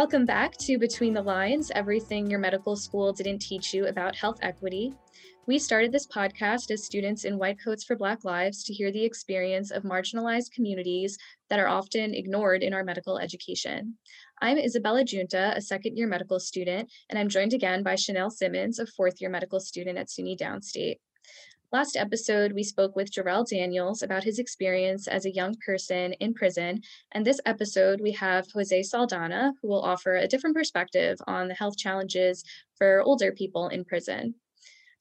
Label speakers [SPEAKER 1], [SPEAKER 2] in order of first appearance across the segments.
[SPEAKER 1] Welcome back to Between the Lines Everything Your Medical School Didn't Teach You About Health Equity. We started this podcast as students in White Coats for Black Lives to hear the experience of marginalized communities that are often ignored in our medical education. I'm Isabella Junta, a second year medical student, and I'm joined again by Chanel Simmons, a fourth year medical student at SUNY Downstate. Last episode, we spoke with Jarrell Daniels about his experience as a young person in prison. And this episode, we have Jose Saldana, who will offer a different perspective on the health challenges for older people in prison.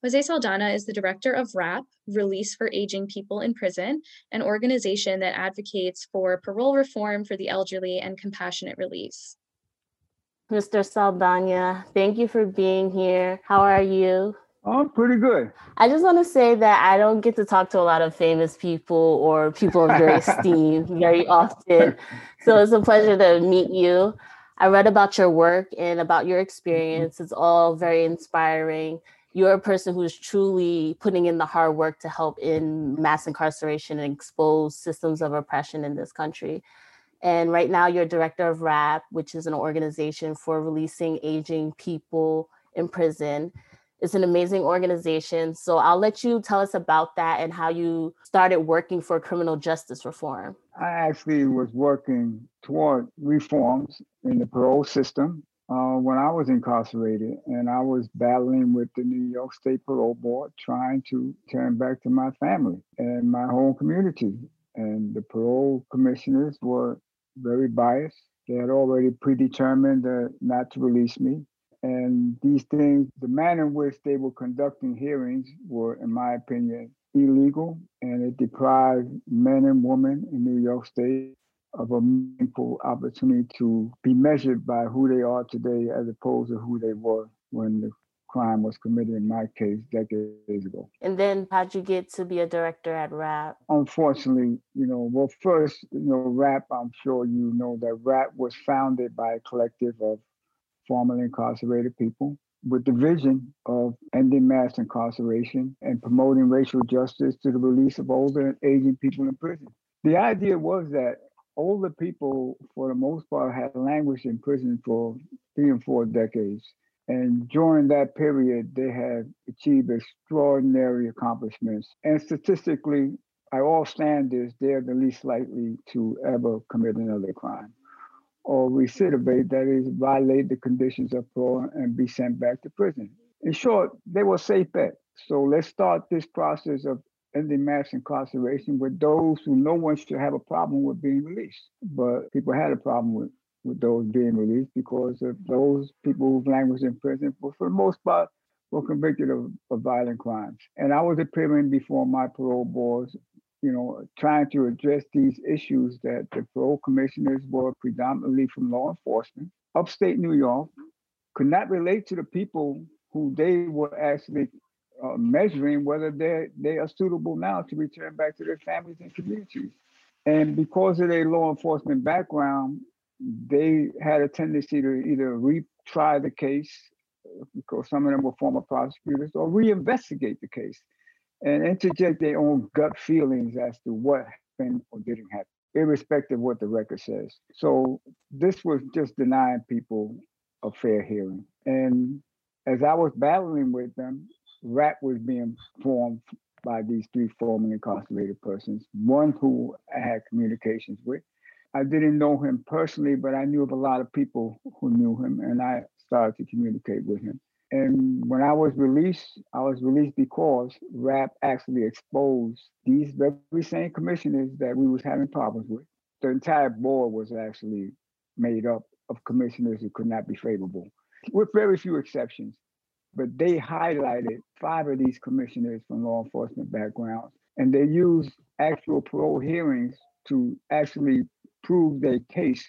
[SPEAKER 1] Jose Saldana is the director of RAP, Release for Aging People in Prison, an organization that advocates for parole reform for the elderly and compassionate release.
[SPEAKER 2] Mr. Saldana, thank you for being here. How are you?
[SPEAKER 3] Oh, pretty good.
[SPEAKER 2] I just want to say that I don't get to talk to a lot of famous people or people of your esteem very often. So it's a pleasure to meet you. I read about your work and about your experience. It's all very inspiring. You're a person who's truly putting in the hard work to help in mass incarceration and expose systems of oppression in this country. And right now, you're director of RAP, which is an organization for releasing aging people in prison. It's an amazing organization. So I'll let you tell us about that and how you started working for criminal justice reform.
[SPEAKER 3] I actually was working toward reforms in the parole system uh, when I was incarcerated, and I was battling with the New York State Parole Board, trying to turn back to my family and my home community. And the parole commissioners were very biased. They had already predetermined uh, not to release me. And these things, the manner in which they were conducting hearings were, in my opinion, illegal and it deprived men and women in New York State of a meaningful opportunity to be measured by who they are today as opposed to who they were when the crime was committed in my case decades ago.
[SPEAKER 2] And then how'd you get to be a director at RAP?
[SPEAKER 3] Unfortunately, you know, well, first, you know, RAP, I'm sure you know that RAP was founded by a collective of formerly incarcerated people with the vision of ending mass incarceration and promoting racial justice to the release of older and aging people in prison. The idea was that older people, for the most part, had languished in prison for three and four decades. And during that period, they had achieved extraordinary accomplishments. And statistically, by all standards, they're the least likely to ever commit another crime or recidivate, that is, violate the conditions of parole and be sent back to prison. In short, they were safe bet. So let's start this process of ending mass incarceration with those who no one should have a problem with being released. But people had a problem with, with those being released because of those people who've languished in prison, but for the most part, were convicted of, of violent crimes. And I was appearing before my parole boards you know, trying to address these issues that the parole commissioners were predominantly from law enforcement, upstate New York, could not relate to the people who they were actually uh, measuring whether they they are suitable now to return back to their families and communities. And because of their law enforcement background, they had a tendency to either retry the case, because some of them were former prosecutors, or reinvestigate the case and interject their own gut feelings as to what happened or didn't happen, irrespective of what the record says. So this was just denying people a fair hearing. And as I was battling with them, RAP was being formed by these three formerly incarcerated persons, one who I had communications with. I didn't know him personally, but I knew of a lot of people who knew him, and I started to communicate with him. And when I was released, I was released because RAP actually exposed these very same commissioners that we was having problems with. The entire board was actually made up of commissioners who could not be favorable, with very few exceptions. But they highlighted five of these commissioners from law enforcement backgrounds, and they used actual parole hearings to actually prove their case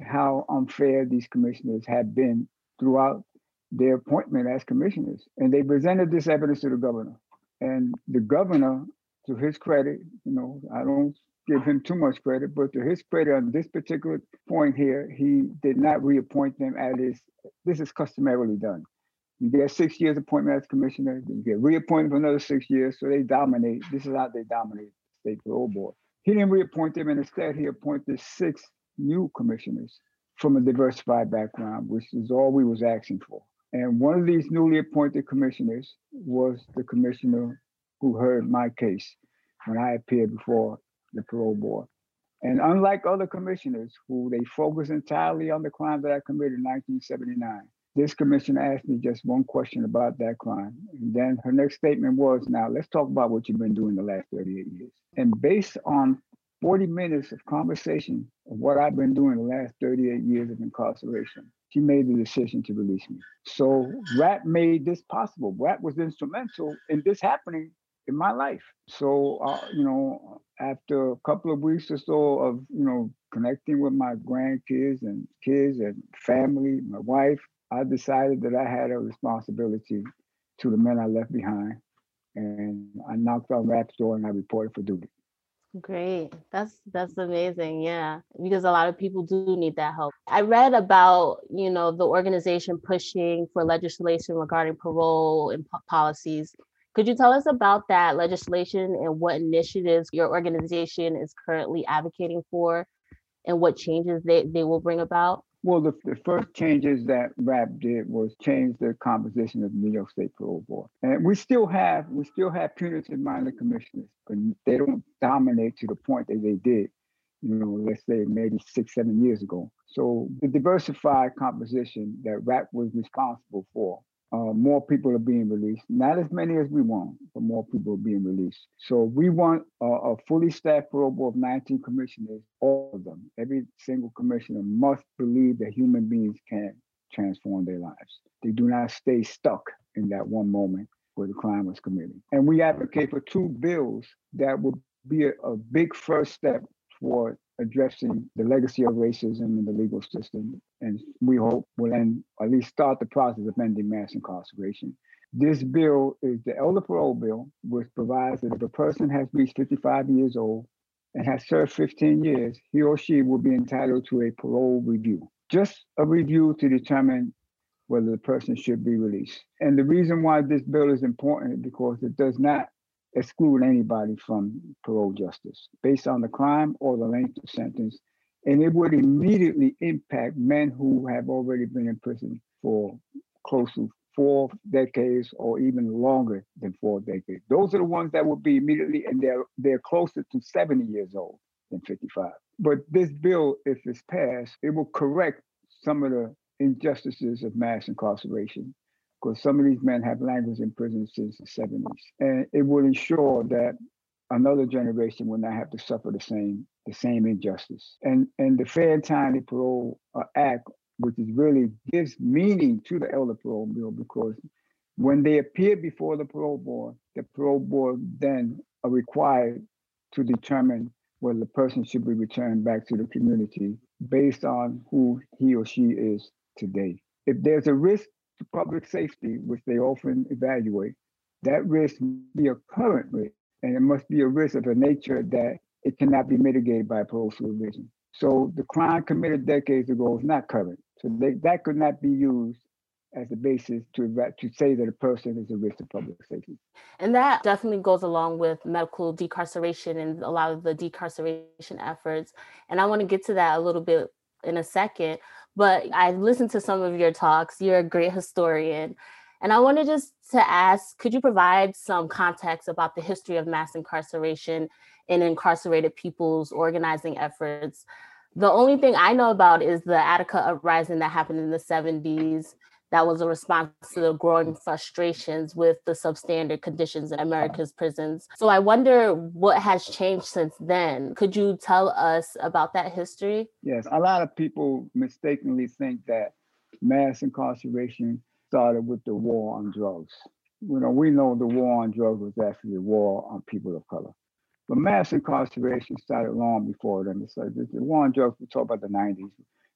[SPEAKER 3] how unfair these commissioners had been throughout their appointment as commissioners. And they presented this evidence to the governor. And the governor, to his credit, you know, I don't give him too much credit, but to his credit on this particular point here, he did not reappoint them as is this is customarily done. You get six years appointment as commissioner, you get reappointed for another six years, so they dominate. This is how they dominate the state parole board. He didn't reappoint them, and instead he appointed six new commissioners from a diversified background, which is all we was asking for. And one of these newly appointed commissioners was the commissioner who heard my case when I appeared before the parole board. And unlike other commissioners who they focus entirely on the crime that I committed in 1979, this commissioner asked me just one question about that crime. And then her next statement was, now let's talk about what you've been doing the last 38 years. And based on 40 minutes of conversation of what I've been doing the last 38 years of incarceration, she made the decision to release me. So RAP made this possible. RAP was instrumental in this happening in my life. So, uh, you know, after a couple of weeks or so of, you know, connecting with my grandkids and kids and family, my wife, I decided that I had a responsibility to the men I left behind. And I knocked on RAP's door and I reported for duty.
[SPEAKER 2] Great. That's that's amazing. Yeah. Because a lot of people do need that help. I read about, you know, the organization pushing for legislation regarding parole and po- policies. Could you tell us about that legislation and what initiatives your organization is currently advocating for and what changes they, they will bring about?
[SPEAKER 3] Well, the, the first changes that RAP did was change the composition of New York State Parole Board. And we still have we still have punitive minor commissioners, but they don't dominate to the point that they did, you know, let's say maybe six, seven years ago. So the diversified composition that RAP was responsible for uh, more people are being released. Not as many as we want, but more people are being released. So we want a, a fully staffed parole board of 19 commissioners, all of them. Every single commissioner must believe that human beings can transform their lives. They do not stay stuck in that one moment where the crime was committed. And we advocate for two bills that would be a, a big first step toward addressing the legacy of racism in the legal system, and we hope will end, at least start the process of ending mass incarceration. This bill is the elder parole bill, which provides that if a person has reached 55 years old and has served 15 years, he or she will be entitled to a parole review. Just a review to determine whether the person should be released. And the reason why this bill is important is because it does not exclude anybody from parole justice based on the crime or the length of sentence. And it would immediately impact men who have already been in prison for close to four decades or even longer than four decades. Those are the ones that would be immediately, and they're they're closer to 70 years old than 55. But this bill, if it's passed, it will correct some of the injustices of mass incarceration because some of these men have languished in prison since the 70s. And it will ensure that another generation will not have to suffer the same the same injustice. And and the Fair and Timely Parole uh, Act, which is really gives meaning to the elder parole bill, because when they appear before the parole board, the parole board then are required to determine whether the person should be returned back to the community based on who he or she is today. If there's a risk to public safety, which they often evaluate, that risk be a current risk, and it must be a risk of a nature that it cannot be mitigated by parole supervision. So the crime committed decades ago is not current. So they, that could not be used as a basis to to say that a person is a risk to public safety.
[SPEAKER 2] And that definitely goes along with medical decarceration and a lot of the decarceration efforts. And I want to get to that a little bit in a second. But I've listened to some of your talks. You're a great historian. And I wanted just to ask could you provide some context about the history of mass incarceration and incarcerated people's organizing efforts? The only thing I know about is the Attica uprising that happened in the 70s that was a response to the growing frustrations with the substandard conditions in America's prisons. So I wonder what has changed since then. Could you tell us about that history?
[SPEAKER 3] Yes, a lot of people mistakenly think that mass incarceration started with the war on drugs. You know, we know the war on drugs was actually a war on people of color. But mass incarceration started long before then. So the war on drugs, we talk about the 90s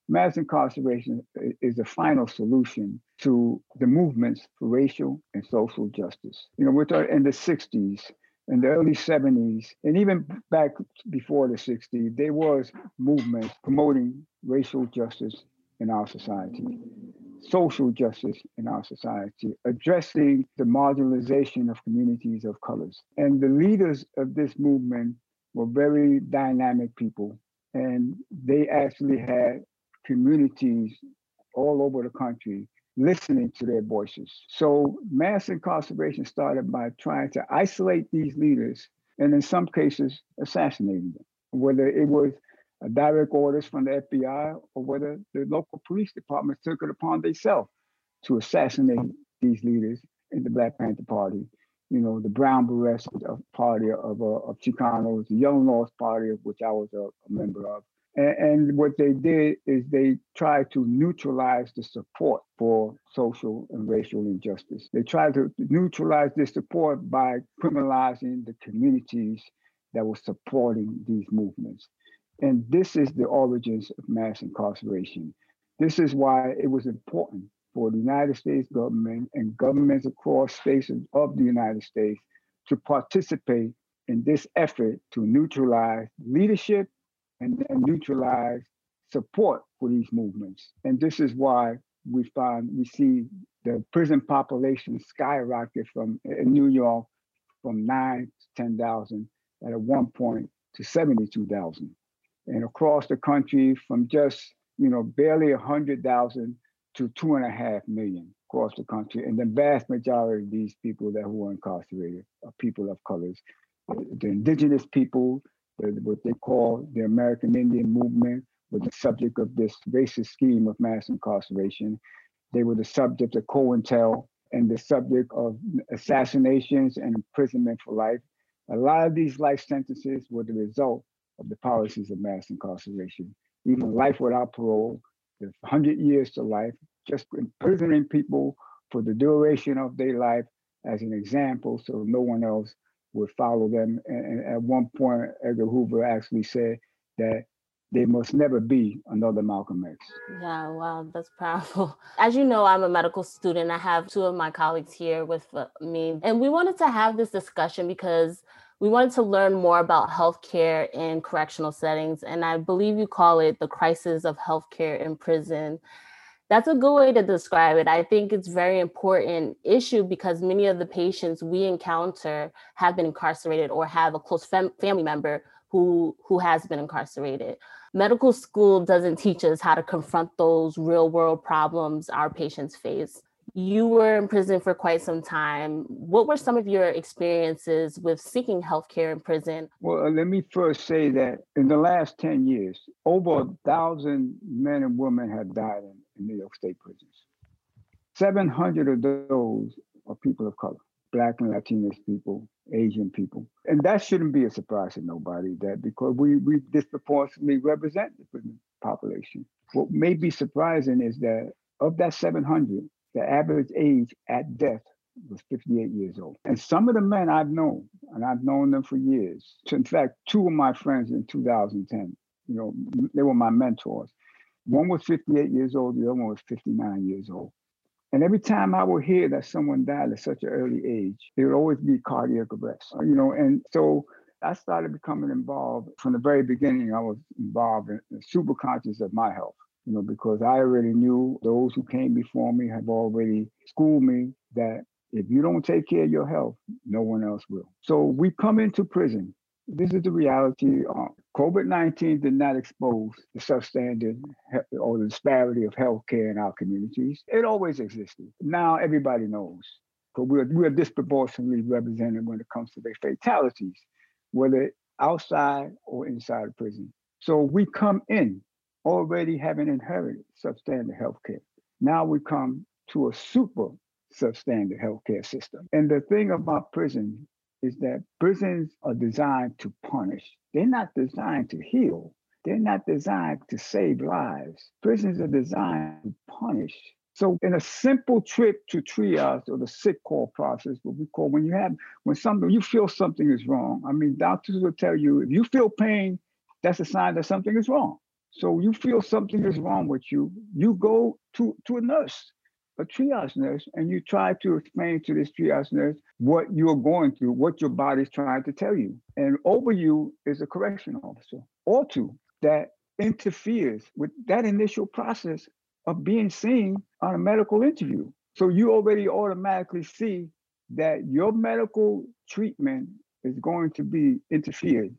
[SPEAKER 3] mass incarceration is the final solution to the movements for racial and social justice. You know, we're in the 60s, in the early 70s, and even back before the 60s, there was movements promoting racial justice in our society, social justice in our society, addressing the marginalization of communities of colors. And the leaders of this movement were very dynamic people, and they actually had communities all over the country listening to their voices. So mass incarceration started by trying to isolate these leaders and in some cases assassinating them, whether it was direct orders from the FBI or whether the local police departments took it upon themselves to assassinate these leaders in the Black Panther Party. You know, the Brown Berets Party of, uh, of Chicanos, the Young Lords Party, of which I was a, a member of, and, what they did is they tried to neutralize the support for social and racial injustice. They tried to neutralize this support by criminalizing the communities that were supporting these movements. And this is the origins of mass incarceration. This is why it was important for the United States government and governments across states of the United States to participate in this effort to neutralize leadership and then neutralize support for these movements. And this is why we find we see the prison population skyrocket from in New York from nine to 10,000 at a one point to 72,000. And across the country from just, you know, barely 100,000 to two and a half million across the country. And the vast majority of these people that were incarcerated are people of colors, the indigenous people, what they call the American Indian movement was the subject of this racist scheme of mass incarceration. They were the subject of COINTEL and the subject of assassinations and imprisonment for life. A lot of these life sentences were the result of the policies of mass incarceration. Even life without parole, the 100 years to life, just imprisoning people for the duration of their life as an example so no one else would follow them. And, at one point, Edgar Hoover actually said that there must never be another Malcolm X.
[SPEAKER 2] Yeah, wow, that's powerful. As you know, I'm a medical student. I have two of my colleagues here with uh, me, and we wanted to have this discussion because we wanted to learn more about healthcare in correctional settings. And I believe you call it the crisis of healthcare in prison that's a good way to describe it. I think it's a very important issue because many of the patients we encounter have been incarcerated or have a close fam- family member who who has been incarcerated. Medical school doesn't teach us how to confront those real world problems our patients face. You were in prison for quite some time. What were some of your experiences with seeking healthcare in prison?
[SPEAKER 3] Well, uh, let me first say that in the last 10 years, over a thousand men and women have died in in New York State prisons. 700 of those are people of color, Black and Latinx people, Asian people. And that shouldn't be a surprise to nobody that because we, we disproportionately represent the prison population. What may be surprising is that of that 700, the average age at death was 58 years old. And some of the men I've known, and I've known them for years. In fact, two of my friends in 2010, you know, they were my mentors. One was 58 years old, the other one was 59 years old. And every time I would hear that someone died at such an early age, it would always be cardiac arrest, you know. And so I started becoming involved from the very beginning. I was involved in, super conscious of my health, you know, because I already knew those who came before me have already schooled me that if you don't take care of your health, no one else will. So we come into prison this is the reality. Uh, COVID 19 did not expose the substandard or the disparity of healthcare in our communities. It always existed. Now everybody knows because we're, we're disproportionately represented when it comes to their fatalities, whether outside or inside of prison. So we come in already having inherited substandard healthcare. Now we come to a super substandard healthcare system. And the thing about prison is that prisons are designed to punish. They're not designed to heal. They're not designed to save lives. Prisons are designed to punish. So, in a simple trip to triage or the sick call process, what we call when you have when something you feel something is wrong. I mean, doctors will tell you if you feel pain, that's a sign that something is wrong. So you feel something is wrong with you, you go to to a nurse a triage nurse and you try to explain to this triage nurse what you're going through, what your body's trying to tell you. And over you is a correction officer or two that interferes with that initial process of being seen on a medical interview. So you already automatically see that your medical treatment is going to be interfered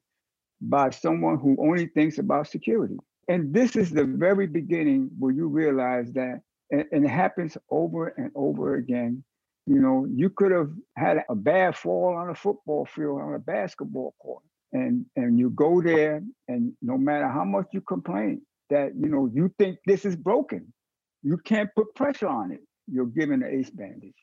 [SPEAKER 3] by someone who only thinks about security. And this is the very beginning where you realize that, and, it happens over and over again. You know, you could have had a bad fall on a football field, on a basketball court, and and you go there, and no matter how much you complain, that you know you think this is broken, you can't put pressure on it. You're given an ace bandage.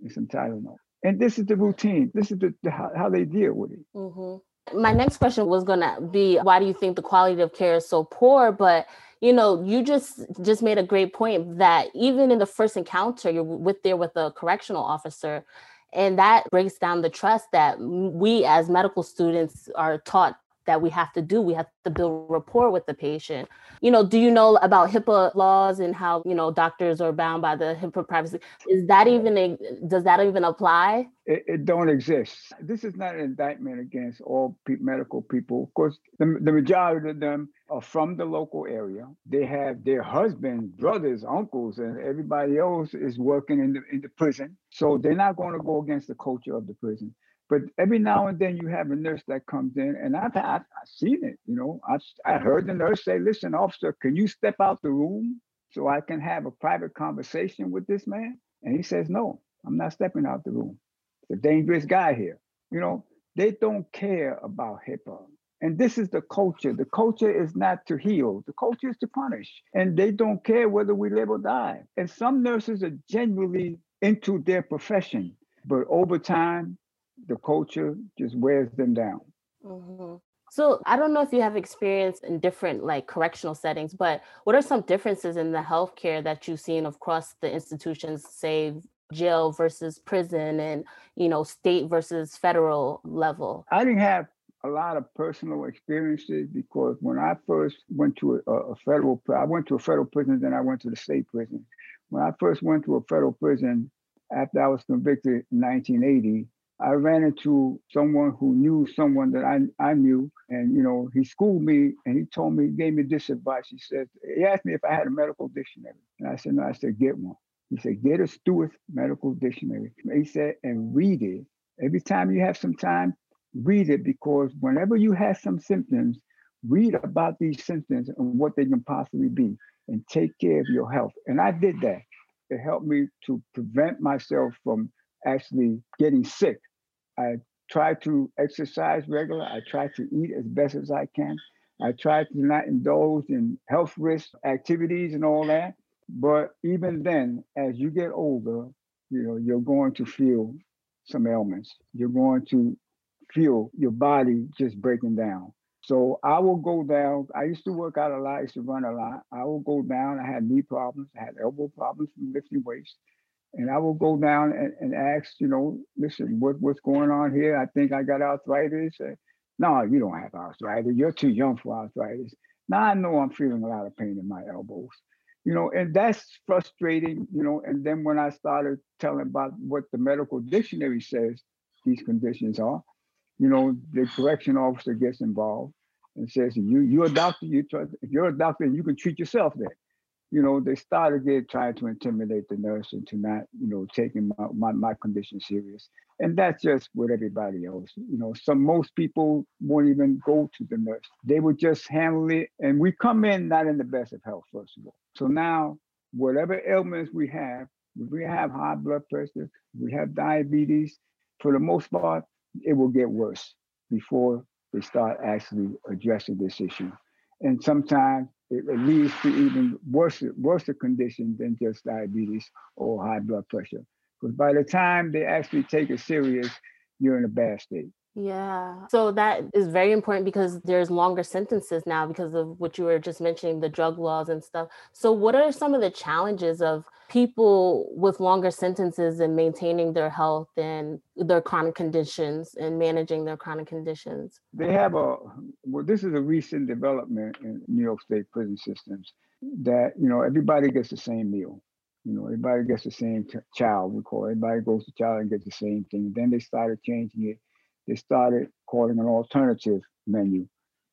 [SPEAKER 3] and some Tylenol. And this is the routine. This is the, the how, how, they deal with it.
[SPEAKER 2] Mm-hmm. My next question was gonna be, why do you think the quality of care is so poor? But you know, you just just made a great point that even in the first encounter, you're with there with a correctional officer, and that breaks down the trust that we as medical students are taught that we have to do. We have to build rapport with the patient. You know, do you know about HIPAA laws and how, you know, doctors are bound by the HIPAA privacy? Is that even, a, does that even apply?
[SPEAKER 3] It, it don't exist. This is not an indictment against all pe- medical people. Of course, the, the majority of them are from the local area. They have their husbands, brothers, uncles, and everybody else is working in the, in the prison. So they're not going to go against the culture of the prison. But every uh, now and then you have a nurse that comes in, and I've, I've, I've seen it. You know, I, I heard the nurse say, "Listen, officer, can you step out the room so I can have a private conversation with this man?" And he says, "No, I'm not stepping out the room. It's a dangerous guy here." You know, they don't care about HIPAA. And this is the culture. The culture is not to heal, the culture is to punish. And they don't care whether we live or die. And some nurses are genuinely into their profession. But over time, the culture just wears them down.
[SPEAKER 2] Mm-hmm. So I don't know if you have experience in different like correctional settings, but what are some differences in the healthcare that you've seen across the institutions, say jail versus prison and you know state versus federal level?
[SPEAKER 3] I didn't have a lot of personal experiences because when I first went to a, a federal, I went to a federal prison, then I went to the state prison. When I first went to a federal prison after I was convicted in 1980, I ran into someone who knew someone that I, I knew, and you know, he schooled me and he told me, gave me this advice. He said, he asked me if I had a medical dictionary. And I said, no, I said, get one. He said, get a Stewart medical dictionary. He said, and read it. Every time you have some time, read it because whenever you have some symptoms, read about these symptoms and what they can possibly be and take care of your health. And I did that. It helped me to prevent myself from actually getting sick. I try to exercise regular. I try to eat as best as I can. I try to not indulge in health risk activities and all that. But even then, as you get older, you know, you're going to feel some ailments. You're going to feel your body just breaking down. So I will go down. I used to work out a lot. I used to run a lot. I will go down. I had knee problems. I had elbow problems from lifting weights and I will go down and, and ask, you know, listen, what, what's going on here? I think I got arthritis. No, you don't have arthritis. You're too young for arthritis. Now I know I'm feeling a lot of pain in my elbows, you know, and that's frustrating, you know. And then when I started telling about what the medical dictionary says these conditions are, you know, the correction officer gets involved and says, "You, you're a doctor. You, trust if you're a doctor, and you can treat yourself then." You know, they started get trying to intimidate the nurse into not, you know, taking my, my, my condition serious. And that's just with everybody else. You know, some most people won't even go to the nurse. They would just handle it. And we come in not in the best of health, first of all. So now, whatever ailments we have, we have high blood pressure, we have diabetes, for the most part, it will get worse before they start actually addressing this issue. And sometimes it, leads to even worse, worse condition than just diabetes or high blood pressure. Because by the time they actually take it serious, you're in a bad state.
[SPEAKER 2] Yeah. So that is very important because there's longer sentences now because of what you were just mentioning, the drug laws and stuff. So what are some of the challenges of people with longer sentences and maintaining their health and their chronic conditions and managing their chronic conditions?
[SPEAKER 3] They have a well, this is a recent development in New York State prison systems that, you know, everybody gets the same meal. You know, everybody gets the same t- child, we call it. Everybody goes to child and gets the same thing. Then they started changing it they started calling an alternative menu.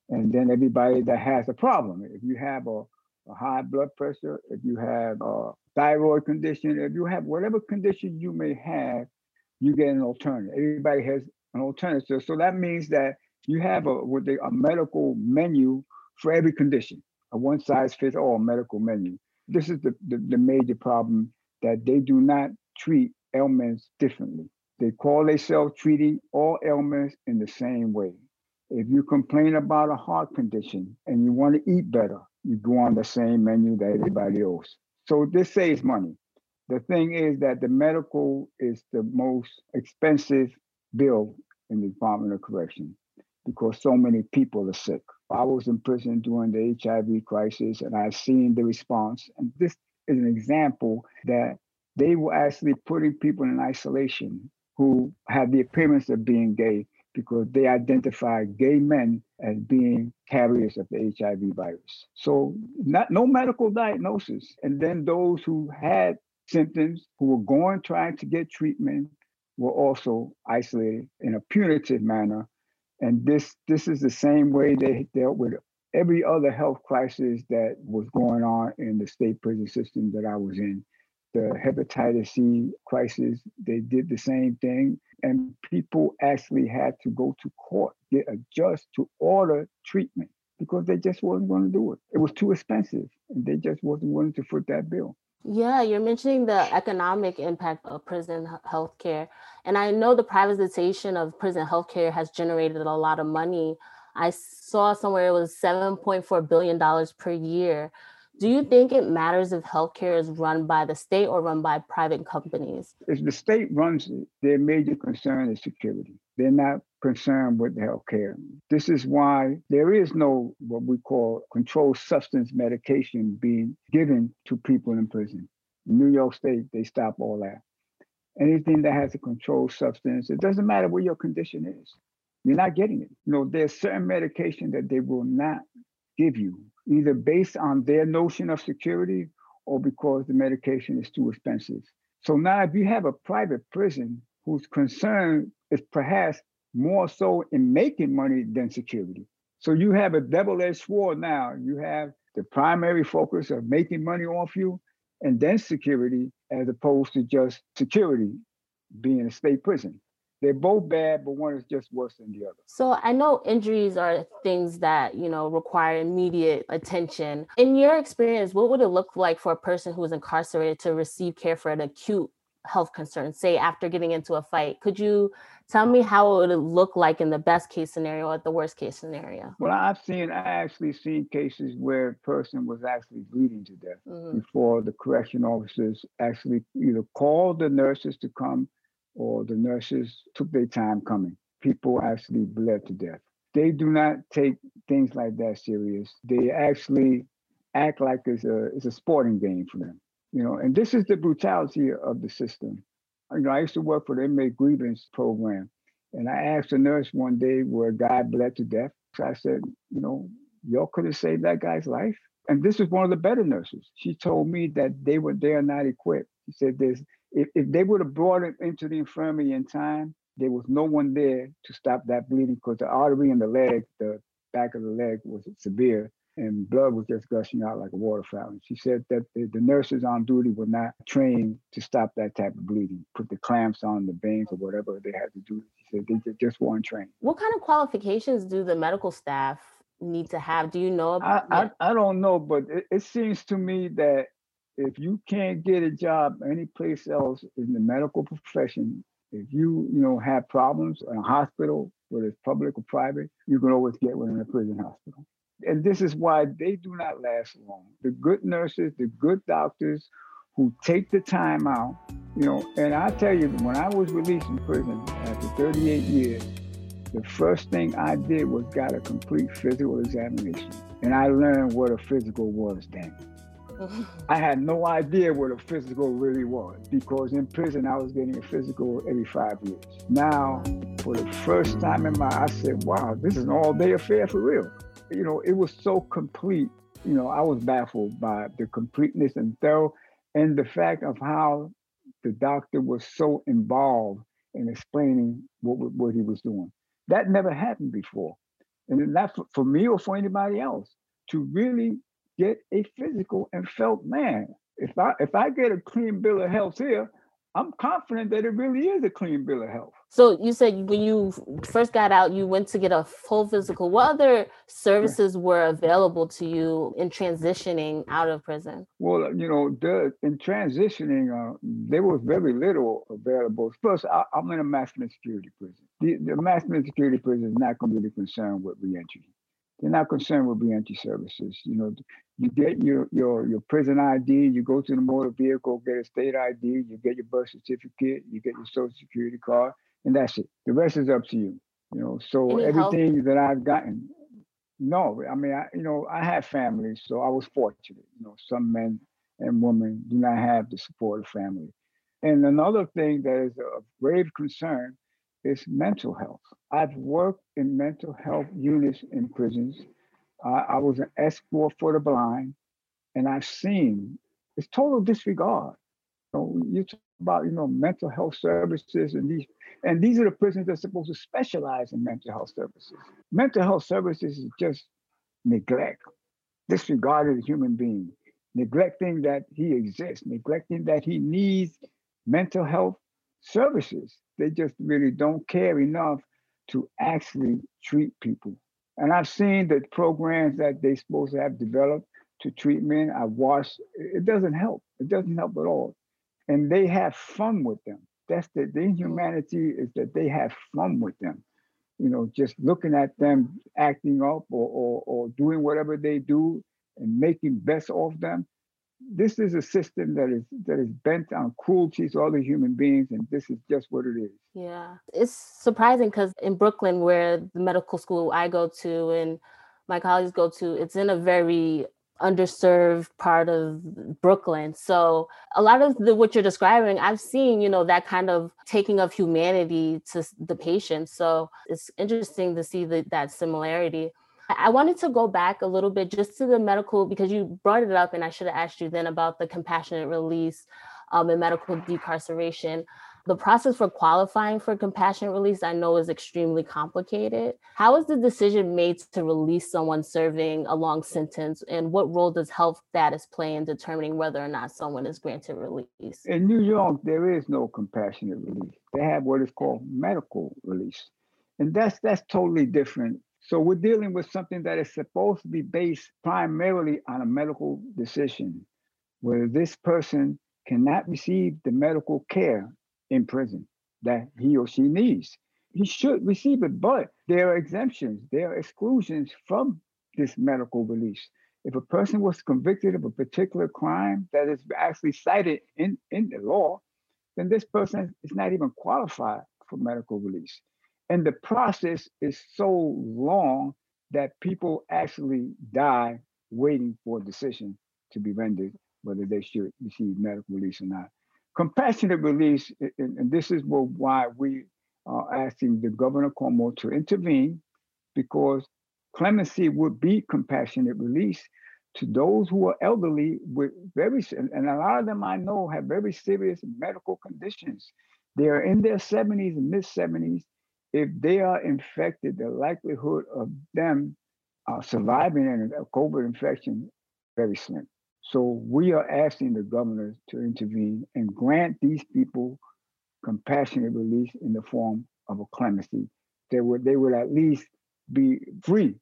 [SPEAKER 3] And then everybody that has a problem, if you have a, a high blood pressure, if you have a thyroid condition, if you have whatever condition you may have, you get an alternative. Everybody has an alternative. So that means that you have a what they a medical menu for every condition. a one size fits all medical menu. This is the, the, the major problem that they do not treat ailments differently. They call themselves treating all ailments in the same way. If you complain about a heart condition and you want to eat better, you go on the same menu that everybody else. So this saves money. The thing is that the medical is the most expensive bill in the Department of Correction because so many people are sick. I was in prison during the HIV crisis and I've seen the response. And this is an example that they were actually putting people in isolation who had the appearance of being gay because they identify gay men as being carriers of the HIV virus. So not no medical diagnosis. And then those who had symptoms, who were going trying to get treatment, were also isolated in a punitive manner. And this this is the same way they dealt with every other health crisis that was going on in the state prison system that I was in the hepatitis C crisis, they did the same thing. And people actually had to go to court, get a judge to order treatment because they just wasn't going to do it. It was too expensive and they just wasn't willing to foot that bill.
[SPEAKER 2] Yeah, you're mentioning the economic impact of prison healthcare. And I know the privatization of prison healthcare has generated a lot of money. I saw somewhere it was $7.4 billion per year. Do you think it matters if healthcare is run by the state or run by private companies?
[SPEAKER 3] If the state runs it, their major concern is security. They're not concerned with healthcare. This is why there is no what we call controlled substance medication being given to people in prison. In New York State, they stop all that. Anything that has a controlled substance, it doesn't matter what your condition is. You're not getting it. You know, there's certain medication that they will not give you either based on their notion of security or because the medication is too expensive. So now, if you have a private prison whose concern is perhaps more so in making money than security. So you have a double-edged sword now. You have the primary focus of making money off you and then security as opposed to just security being a state prison they're both bad, but one is just worse than the other.
[SPEAKER 2] So I know injuries are things that, you know, require immediate attention. In your experience, what would it look like for a person who is incarcerated to receive care for an acute health concern, say after getting into a fight? Could you tell me how it would look like in the best case scenario or the worst case scenario?
[SPEAKER 3] Well, I've seen, I actually seen cases where a person was actually bleeding to death mm-hmm. before the correction officers actually either called the nurses to come or the nurses took their time coming. People actually bled to death. They do not take things like that serious. They actually act like it's a it's a sporting game for them. You know, and this is the brutality of the system. You know, I used to work for the inmate grievance program, and I asked a nurse one day where a guy bled to death. So I said, you know, y'all could have saved that guy's life. And this is one of the better nurses. She told me that they were there not equipped. She said there's if, if they would have brought him into the infirmary in time, there was no one there to stop that bleeding because the artery in the leg, the back of the leg was severe and blood was just gushing out like a water fountain. She said that the, the, nurses on duty were not trained to stop that type of bleeding, put the clamps on the veins or whatever they had to do. She said they just weren't trained.
[SPEAKER 2] What kind of qualifications do the medical staff need to have? Do you know?
[SPEAKER 3] About, I, I, I, don't know, but it, it seems to me that if you can't get a job anyplace else in the medical profession, if you you know have problems in a hospital, whether it's public or private, you can always get one in a prison hospital. And this is why they do not last long. The good nurses, the good doctors who take the time out, you know, and I tell you, when I was released from prison after 38 years, the first thing I did was got a complete physical examination. And I learned what a physical was then. I had no idea what a physical really was because in prison I was getting a physical every five years. Now, for the first time in my, I said, "Wow, this is an all-day affair for real." You know, it was so complete. You know, I was baffled by the completeness and thorough, and the fact of how the doctor was so involved in explaining what what he was doing. That never happened before, and for, for me or for anybody else to really get a physical and felt man. If I if I get a clean bill of health here, I'm confident that it really is a clean bill of health.
[SPEAKER 2] So you said when you first got out, you went to get a full physical. What other services were available to you in transitioning out of prison?
[SPEAKER 3] Well, you know, the, in transitioning, uh, there was very little available. First, I, am in a maximum security prison. The, the maximum security prison is not going to be concerned with reentry. They're not concerned with reentry services. You know, you get your your your prison ID, you go to the motor vehicle, get a state ID, you get your birth certificate, you get your social security card and that's it. The rest is up to you. You know, so Any everything help? that I've gotten, no, I mean, I, you know, I have family, so I was fortunate. You know, some men and women do not have the support of family. And another thing that is of grave concern is mental health. I've worked in mental health units in prisons. Uh, I was an escort for the blind, and I've seen it's total disregard. You, you talk about you know mental health services and these and these are the prisons that are supposed to specialize in mental health services. Mental health services is just neglect, disregarding the human being, neglecting that he exists, neglecting that he needs mental health services. They just really don't care enough to actually treat people. And I've seen the programs that they're supposed to have developed to treat men. I've watched, it doesn't help. It doesn't help at all. And they have fun with them that's the, the mm-hmm. inhumanity is that they have fun with them. You know, just looking at them acting up or, or, or doing whatever they do and making best of them. This is a system that is that is bent on cruelty to other human beings, and this is just what it is.
[SPEAKER 2] Yeah, it's surprising because in Brooklyn, where the medical school I go to and my colleagues go to, it's in a very underserved part of Brooklyn. So a lot of the, what you're describing, I've seen, you know, that kind of taking of humanity to the patient. So it's interesting to see the, that similarity. I wanted to go back a little bit just to the medical because you brought it up, and I should have asked you then about the compassionate release um, and medical decarceration. The process for qualifying for compassionate release, I know, is extremely complicated. How is the decision made to release someone serving a long sentence, and what role does health status play in determining whether or not someone is granted release?
[SPEAKER 3] In New York, there is no compassionate release. They have what is called medical release, and that's that's totally different. So we're dealing with something that is supposed to be based primarily on a medical decision, where this person cannot receive the medical care in prison that he or she needs. He should receive it, but there are exemptions, there are exclusions from this medical release. If a person was convicted of a particular crime that is actually cited in, in the law, then this person is not even qualified for medical release. And the process is so long that people actually die waiting for a decision to be rendered whether they should receive medical release or not. Compassionate release, and this is why we are asking the Governor Cuomo to intervene, because clemency would be compassionate release to those who are elderly with very, and a lot of them I know have very serious medical conditions. They are in their 70s and mid 70s. If they are infected, the likelihood of them uh, surviving a COVID infection very slim. So we are asking the governor to intervene and grant these people compassionate release in the form of a clemency. They would they would at least be free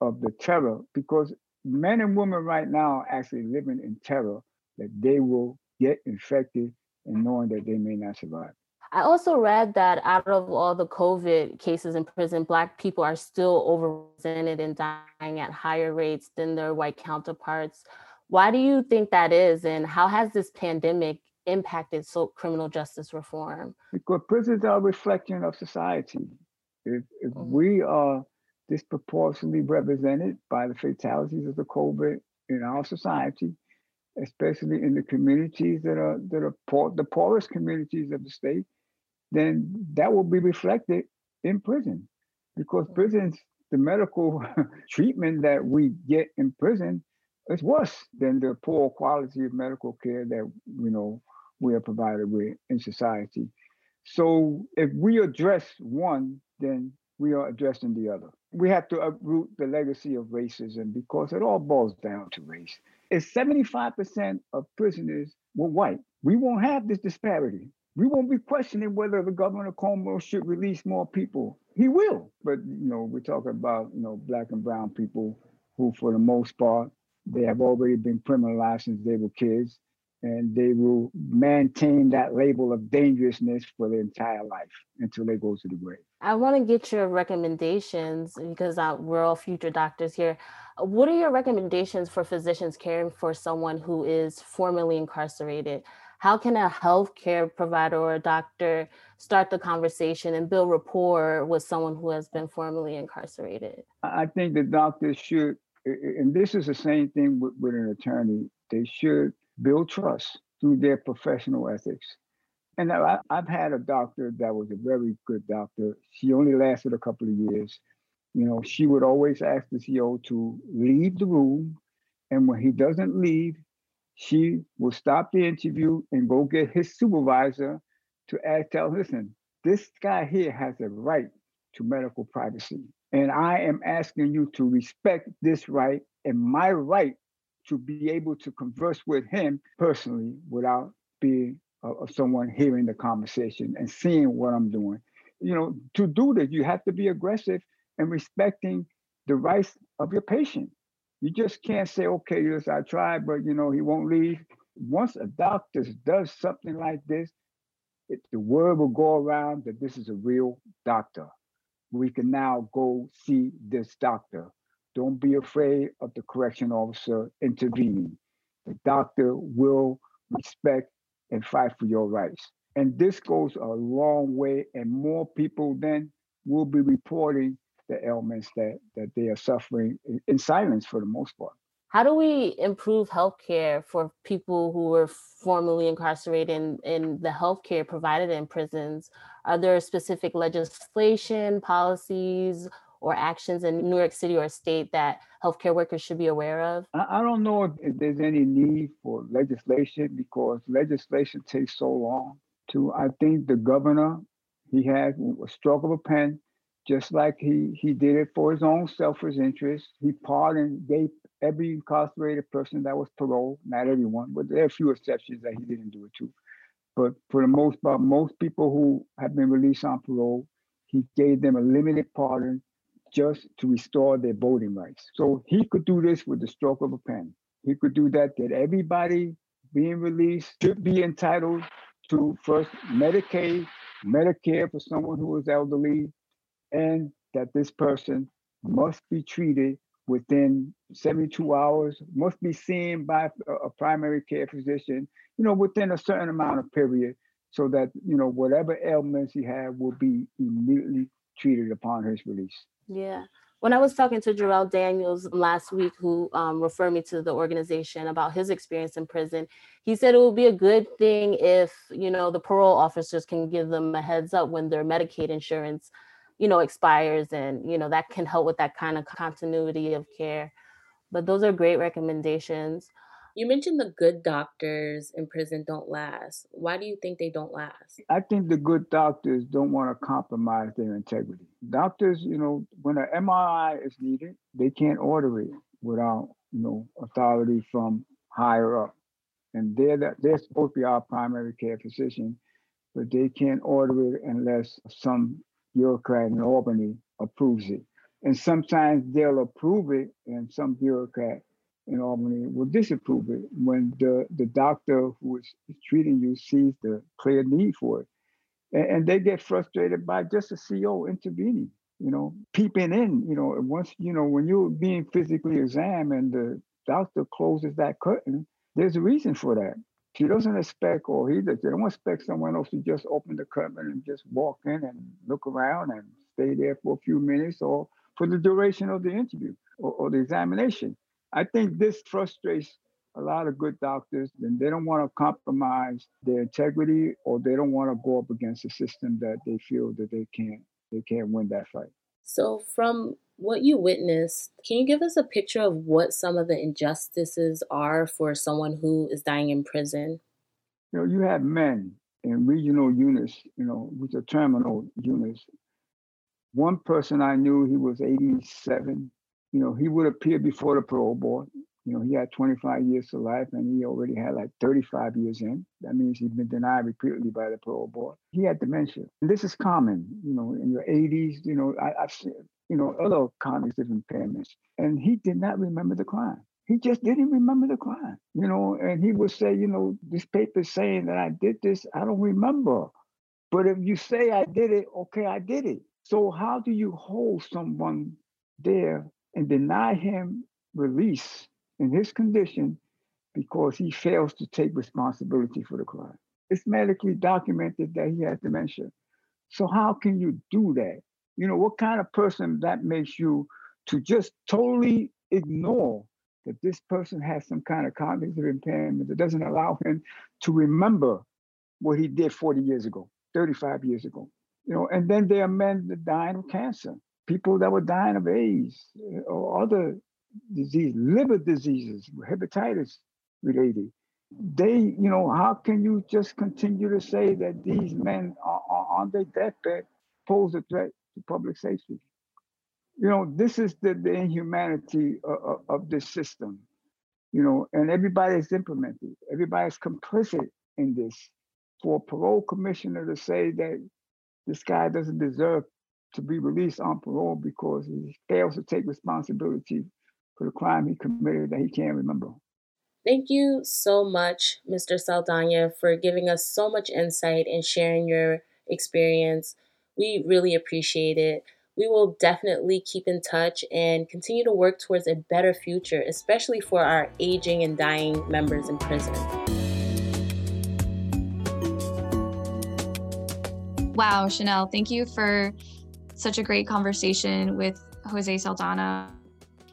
[SPEAKER 3] of the terror because men and women right now are actually living in terror that they will get infected and knowing that they may not survive.
[SPEAKER 2] I also read that out of all the COVID cases in prison, Black people are still overrepresented and dying at higher rates than their white counterparts. Why do you think that is, and how has this pandemic impacted so criminal justice reform?
[SPEAKER 3] Because prisons are a reflection of society. If, if mm-hmm. we are disproportionately represented by the fatalities of the COVID in our society, especially in the communities that are that are poor, the poorest communities of the state, then that will be reflected in prison, because mm-hmm. prisons, the medical treatment that we get in prison is worse than the poor quality of medical care that you know we are provided with in society. So if we address one, then we are addressing the other. We have to uproot the legacy of racism because it all boils down to race. If 75% of prisoners were white, we won't have this disparity. We won't be questioning whether the governor Cuomo should release more people. He will, but you know, we're talking about you know black and brown people who, for the most part, they have already been criminalized since they were kids, and they will maintain that label of dangerousness for their entire life until they go to the grave.
[SPEAKER 2] I want to get your recommendations because uh, we're all future doctors here. What are your recommendations for physicians caring for someone who is formerly incarcerated? How can a healthcare provider or a doctor start the conversation and build rapport with someone who has been formerly incarcerated?
[SPEAKER 3] I think the doctors should, and this is the same thing with, with an attorney, they should build trust through their professional ethics. And I, have had a doctor that was a very good doctor. She only lasted a couple of years. You know, she would always ask the CO to leave the room. And when he doesn't leave, she will stop the interview and go get his supervisor to ask, tell, listen, this guy here has a right to medical privacy. And I am asking you to respect this right and my right to be able to converse with him personally without being uh, someone hearing the conversation and seeing what I'm doing. You know, to do this, you have to be aggressive and respecting the rights of your patient. You just can't say, okay, yes, I tried, but you know, he won't leave. Once a doctor does something like this, it, the word will go around that this is a real doctor. We can now go see this doctor. Don't be afraid of the correction officer intervening. The doctor will respect and fight for your rights. And this goes a long way, and more people then will be reporting the ailments that that they are suffering in silence for the most part.
[SPEAKER 2] How do we improve healthcare for people who were formerly incarcerated in, in the healthcare provided in prisons? Are there specific legislation, policies, or actions in New York City or state that healthcare workers should be aware of?
[SPEAKER 3] I, don't know if, if there's any need for legislation because legislation takes so long to I think the governor, he had a stroke of a pen just like he, he did it for his own selfish interest. He pardoned, gave every incarcerated person that was paroled, not everyone, but there are a few exceptions that he didn't do it to. But for the most part, most people who have been released on parole, he gave them a limited pardon just to restore their voting rights. So he could do this with the stroke of a pen. He could do that, that everybody being released should be entitled to first Medicaid, Medicare for someone who is elderly, and that this person must be treated within 72 hours, must be seen by a primary care physician, you know, within a certain amount of period, so that, you know, whatever ailments he had will be immediately treated upon his release.
[SPEAKER 2] Yeah. When I was talking to Jarrell Daniels last week, who um, referred me to the organization about his experience in prison, he said it would be a good thing if, you know, the parole officers can give them a heads up when their Medicaid insurance you know expires and you know that can help with that kind of continuity of care. But those are great recommendations. You mentioned the good doctors in prison don't last. Why do you think they don't last?
[SPEAKER 3] I think the good doctors don't want to compromise their integrity. Doctors you know when an mri is needed they can't order it without you know authority from higher up. And they're the, they're supposed to be our primary care physician but they can't order it unless some bureaucrat in Albany approves it. And sometimes they'll approve it, and some bureaucrat in Albany will disapprove it when the, the doctor who is treating you sees the clear need for it. And, and they get frustrated by just a CO intervening, you know, peeping in, you know, once, you know, when you're being physically examined, the doctor closes that curtain, there's a reason for that. She doesn't expect, or he does, they don't expect someone else to just open the curtain and just walk in and look around and stay there for a few minutes or for the duration of the interview or, or the examination. I think this frustrates a lot of good doctors and they don't want to compromise their integrity or they don't want to go up against a system that they feel that they can't they can't win that fight.
[SPEAKER 2] So from what you witnessed, can you give us a picture of what some of the injustices are for someone who is dying in prison?
[SPEAKER 3] You know, you have men in regional units, you know, which are terminal units. One person I knew, he was 87. You know, he would appear before the parole board You know, he had 25 years to life and he already had like 35 years in. That means he's been denied repeatedly by the parole board. He had dementia. And this is common, you know, in your 80s, you know, I, have seen, you know, other cognitive impairments. And he did not remember the crime. He just didn't remember the crime, you know, and he would say, you know, this paper saying that I did this, I don't remember. But if you say I did it, okay, I did it. So how do you hold someone there and deny him release in his condition because he fails to take responsibility for the crime? It's medically documented that he had dementia. So how can you do that? You know, what kind of person that makes you to just totally ignore that this person has some kind of cognitive impairment that doesn't allow him to remember what he did 40 years ago, 35 years ago. You know, and then there are men that dying of cancer, people that were dying of AIDS uh, or other disease, liver diseases, hepatitis related. They, you know, how can you just continue to say that these men are, are on their deathbed pose a threat to public safety? you know, this is the, the inhumanity of, of, this system, you know, and everybody is implemented, everybody's complicit in this. For a parole commissioner to say that this guy doesn't deserve to be released on parole because he fails to take responsibility for the crime he committed that he can't remember.
[SPEAKER 2] Thank you so much, Mr. Saldana, for giving us so much insight and sharing your experience. We really appreciate it we will definitely keep in touch and continue to work towards a better future, especially for our aging and dying members in prison.
[SPEAKER 1] Wow, Chanel, thank you for such a great conversation with Jose Saldana.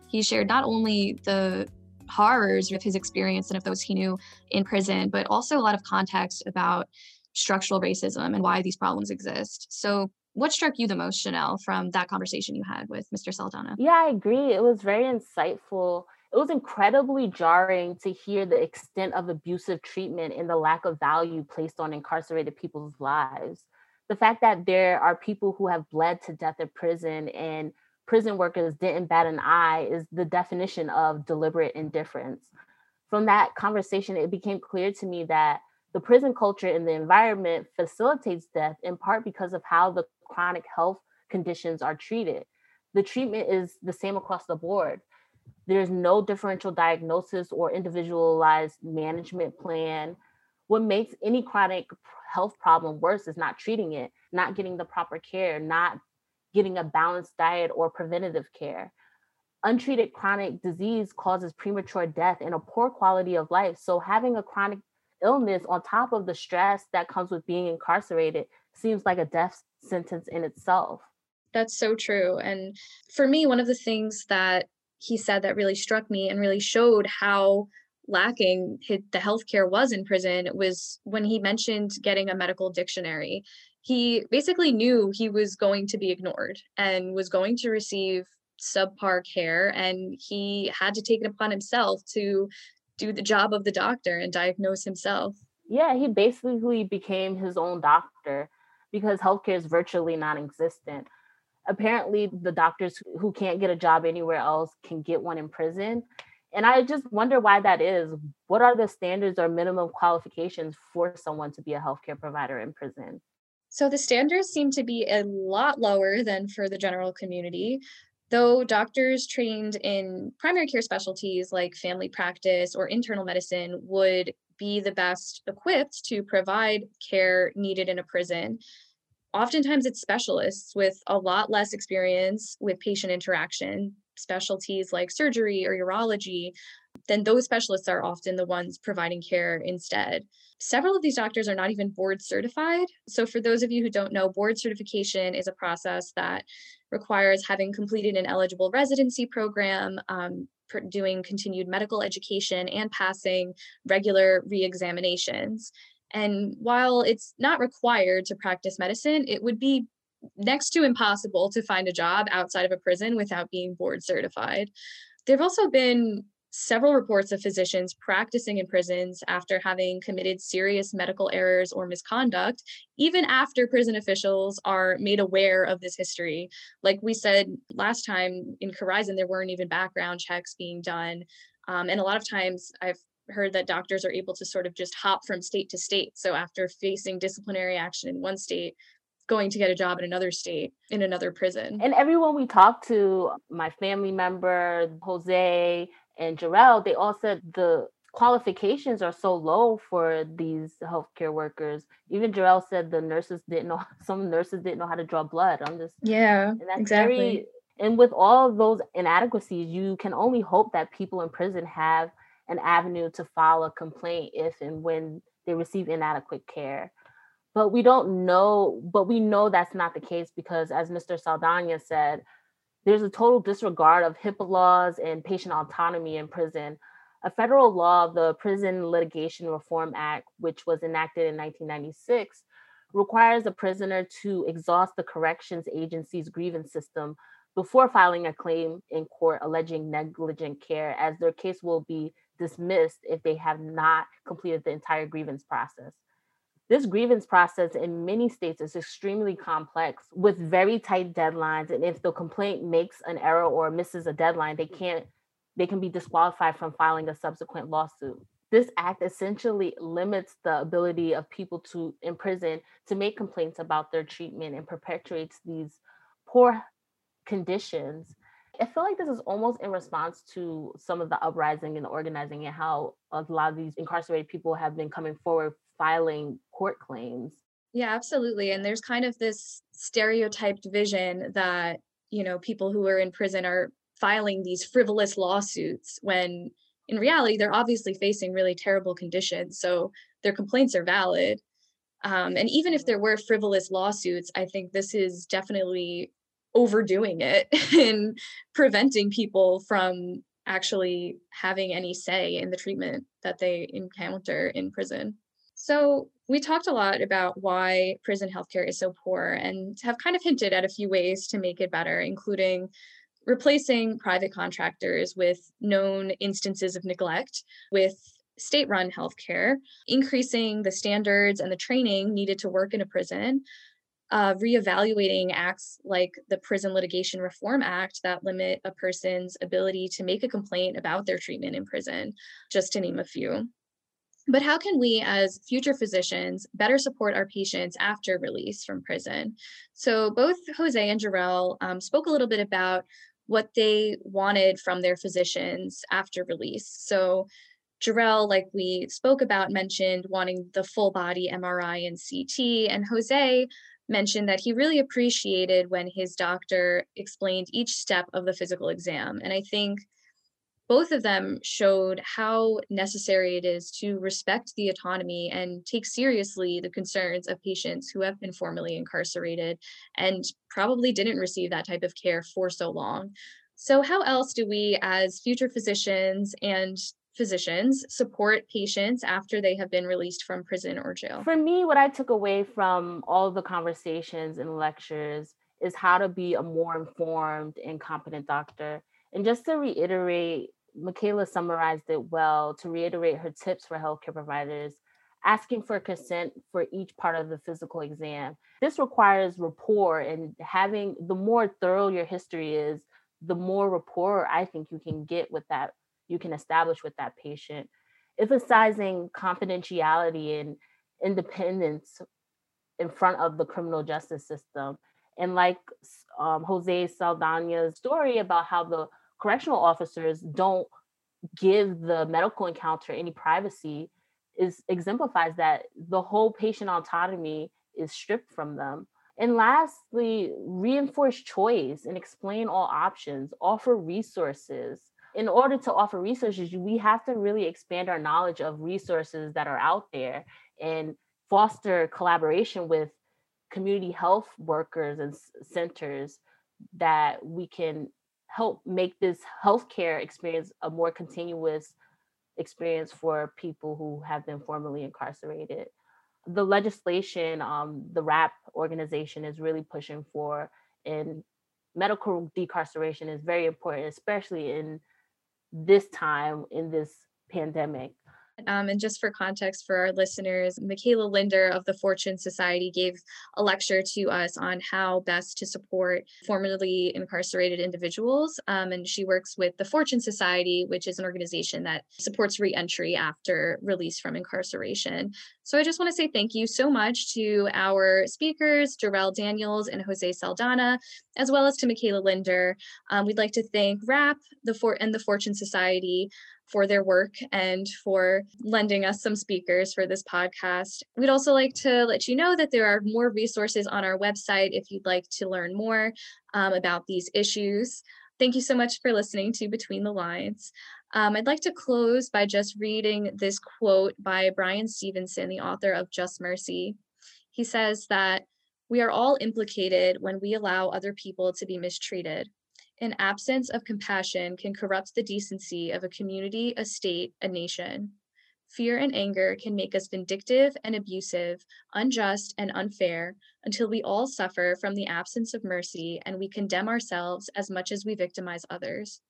[SPEAKER 1] He shared not only the horrors of his experience and of those he knew in prison, but also a lot of context about structural racism and why these problems exist. So what struck you the most, Chanel, from that conversation you had with Mr. Saldana?
[SPEAKER 2] Yeah, I agree. It was very insightful. It was incredibly jarring to hear the extent of abusive treatment and the lack of value placed on incarcerated people's lives. The fact that there are people who have bled to death in prison and prison workers didn't bat an eye is the definition of deliberate indifference. From that conversation, it became clear to me that the prison culture and the environment facilitates death in part because of how the chronic health conditions are treated. The treatment is the same across the board. There's no differential diagnosis or individualized management plan. What makes any chronic health problem worse is not treating it, not getting the proper care, not getting a balanced diet or preventative care. Untreated chronic disease causes premature death and a poor quality of life. So, having a chronic illness on top of the stress that comes with being incarcerated seems like a death sentence in itself.
[SPEAKER 1] That's so true. And for me, one of the things that he said that really struck me and really showed how lacking the healthcare was in prison was when he mentioned getting a medical dictionary. He basically knew he was going to be ignored and was going to receive subpar care, and he had to take it upon himself to do the job of the doctor and diagnose himself.
[SPEAKER 2] Yeah, he basically became his own doctor because healthcare is virtually non-existent. Apparently, the doctors who can't get a job anywhere else can get one in prison. And I just wonder why that is. What are the standards or minimum qualifications for someone to be a healthcare provider in prison?
[SPEAKER 1] So the standards seem to be a lot lower than for the general community. Though doctors trained in primary care specialties like family practice or internal medicine would be the best equipped to provide care needed in a prison. Oftentimes, it's specialists with a lot less experience with patient interaction, specialties like surgery or urology, then those specialists are often the ones providing care instead. Several of these doctors are not even board certified. So, for those of you who don't know, board certification is a process that requires having completed an eligible residency program, um, doing continued medical education and passing regular re-examinations. And while it's not required to practice medicine, it would be next to impossible to find a job outside of a prison without being board certified. There have also been several reports of physicians practicing in prisons after having committed serious medical errors or misconduct, even after prison officials are made aware of this history. Like we said last time in Corizon, there weren't even background checks being done. Um, and a lot of times I've heard that doctors are able to sort of just hop from state to state. So after facing disciplinary action in one state, going to get a job in another state in another prison.
[SPEAKER 2] And everyone we talked to, my family member, Jose and Jarrell, they all said the qualifications are so low for these healthcare workers. Even Jarrell said the nurses didn't know some nurses didn't know how to draw blood. I'm just
[SPEAKER 1] yeah, exactly. Very,
[SPEAKER 2] and with all those inadequacies, you can only hope that people in prison have an avenue to file a complaint if and when they receive inadequate care. But we don't know, but we know that's not the case because, as Mr. Saldana said, there's a total disregard of HIPAA laws and patient autonomy in prison. A federal law, the Prison Litigation Reform Act, which was enacted in 1996, requires a prisoner to exhaust the corrections agency's grievance system before filing a claim in court alleging negligent care, as their case will be dismissed if they have not completed the entire grievance process. This grievance process in many states is extremely complex with very tight deadlines. And if the complaint makes an error or misses a deadline, they can't, they can be disqualified from filing a subsequent lawsuit. This act essentially limits the ability of people to in prison to make complaints about their treatment and perpetuates these poor conditions I feel like this is almost in response to some of the uprising and organizing and how a lot of these incarcerated people have been coming forward filing court claims.
[SPEAKER 1] Yeah, absolutely. And there's kind of this stereotyped vision that, you know, people who are in prison are filing these frivolous lawsuits when in reality they're obviously facing really terrible conditions. So their complaints are valid. Um, and even if there were frivolous lawsuits, I think this is definitely overdoing it and preventing people from actually having any say in the treatment that they encounter in prison. So, we talked a lot about why prison healthcare is so poor and have kind of hinted at a few ways to make it better, including replacing private contractors with known instances of neglect with state run healthcare, increasing the standards and the training needed to work in a prison, uh, reevaluating acts like the Prison Litigation Reform Act that limit a person's ability to make a complaint about their treatment in prison, just to name a few. But how can we, as future physicians, better support our patients after release from prison? So, both Jose and Jarrell um, spoke a little bit about what they wanted from their physicians after release. So, Jarrell, like we spoke about, mentioned wanting the full body MRI and CT, and Jose mentioned that he really appreciated when his doctor explained each step of the physical exam. And I think both of them showed how necessary it is to respect the autonomy and take seriously the concerns of patients who have been formerly incarcerated and probably didn't receive that type of care for so long. So, how else do we, as future physicians and physicians support patients after they have been released from prison or jail?
[SPEAKER 2] For me, what I took away from all the conversations and lectures is how to be a more informed and competent doctor. And just to reiterate, Michaela summarized it well to reiterate her tips for healthcare providers asking for consent for each part of the physical exam. This requires rapport and having the more thorough your history is, the more rapport I think you can get with that you can establish with that patient, emphasizing confidentiality and independence in front of the criminal justice system. And like um, Jose Saldana's story about how the correctional officers don't give the medical encounter any privacy is exemplifies that the whole patient autonomy is stripped from them. And lastly, reinforce choice and explain all options, offer resources, in order to offer resources, we have to really expand our knowledge of resources that are out there and foster collaboration with community health workers and centers that we can help make this healthcare experience a more continuous experience for people who have been formerly incarcerated. The legislation, um, the RAP organization is really pushing for, and medical decarceration is very important, especially in this time in this pandemic.
[SPEAKER 1] Um, and just for context for our listeners, Michaela Linder of the Fortune Society gave a lecture to us on how best to support formerly incarcerated individuals. Um, and she works with the Fortune Society, which is an organization that supports reentry after release from incarceration. So I just want to say thank you so much to our speakers, Jarrell Daniels and Jose Saldana, as well as to Michaela Linder. Um, we'd like to thank RAP the For- and the Fortune Society for their work and for lending us some speakers for this podcast. We'd also like to let you know that there are more resources on our website if you'd like to learn more um, about these issues. Thank you so much for listening to Between the Lines. Um, I'd like to close by just reading this quote by Bryan Stevenson, the author of Just Mercy. He says that we are all implicated when we allow other people to be mistreated. An absence of compassion can corrupt the decency of a community, a state, a nation. Fear and anger can make us vindictive and abusive, unjust and unfair, until we all suffer from the absence of mercy and we condemn ourselves as much as we victimize others.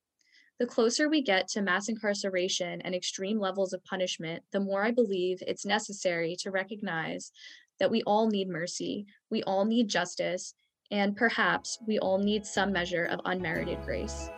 [SPEAKER 1] The closer we get to mass incarceration and extreme levels of punishment, the more I believe it's necessary to recognize that we all need mercy, we all need justice, and perhaps we all need some measure of unmerited grace.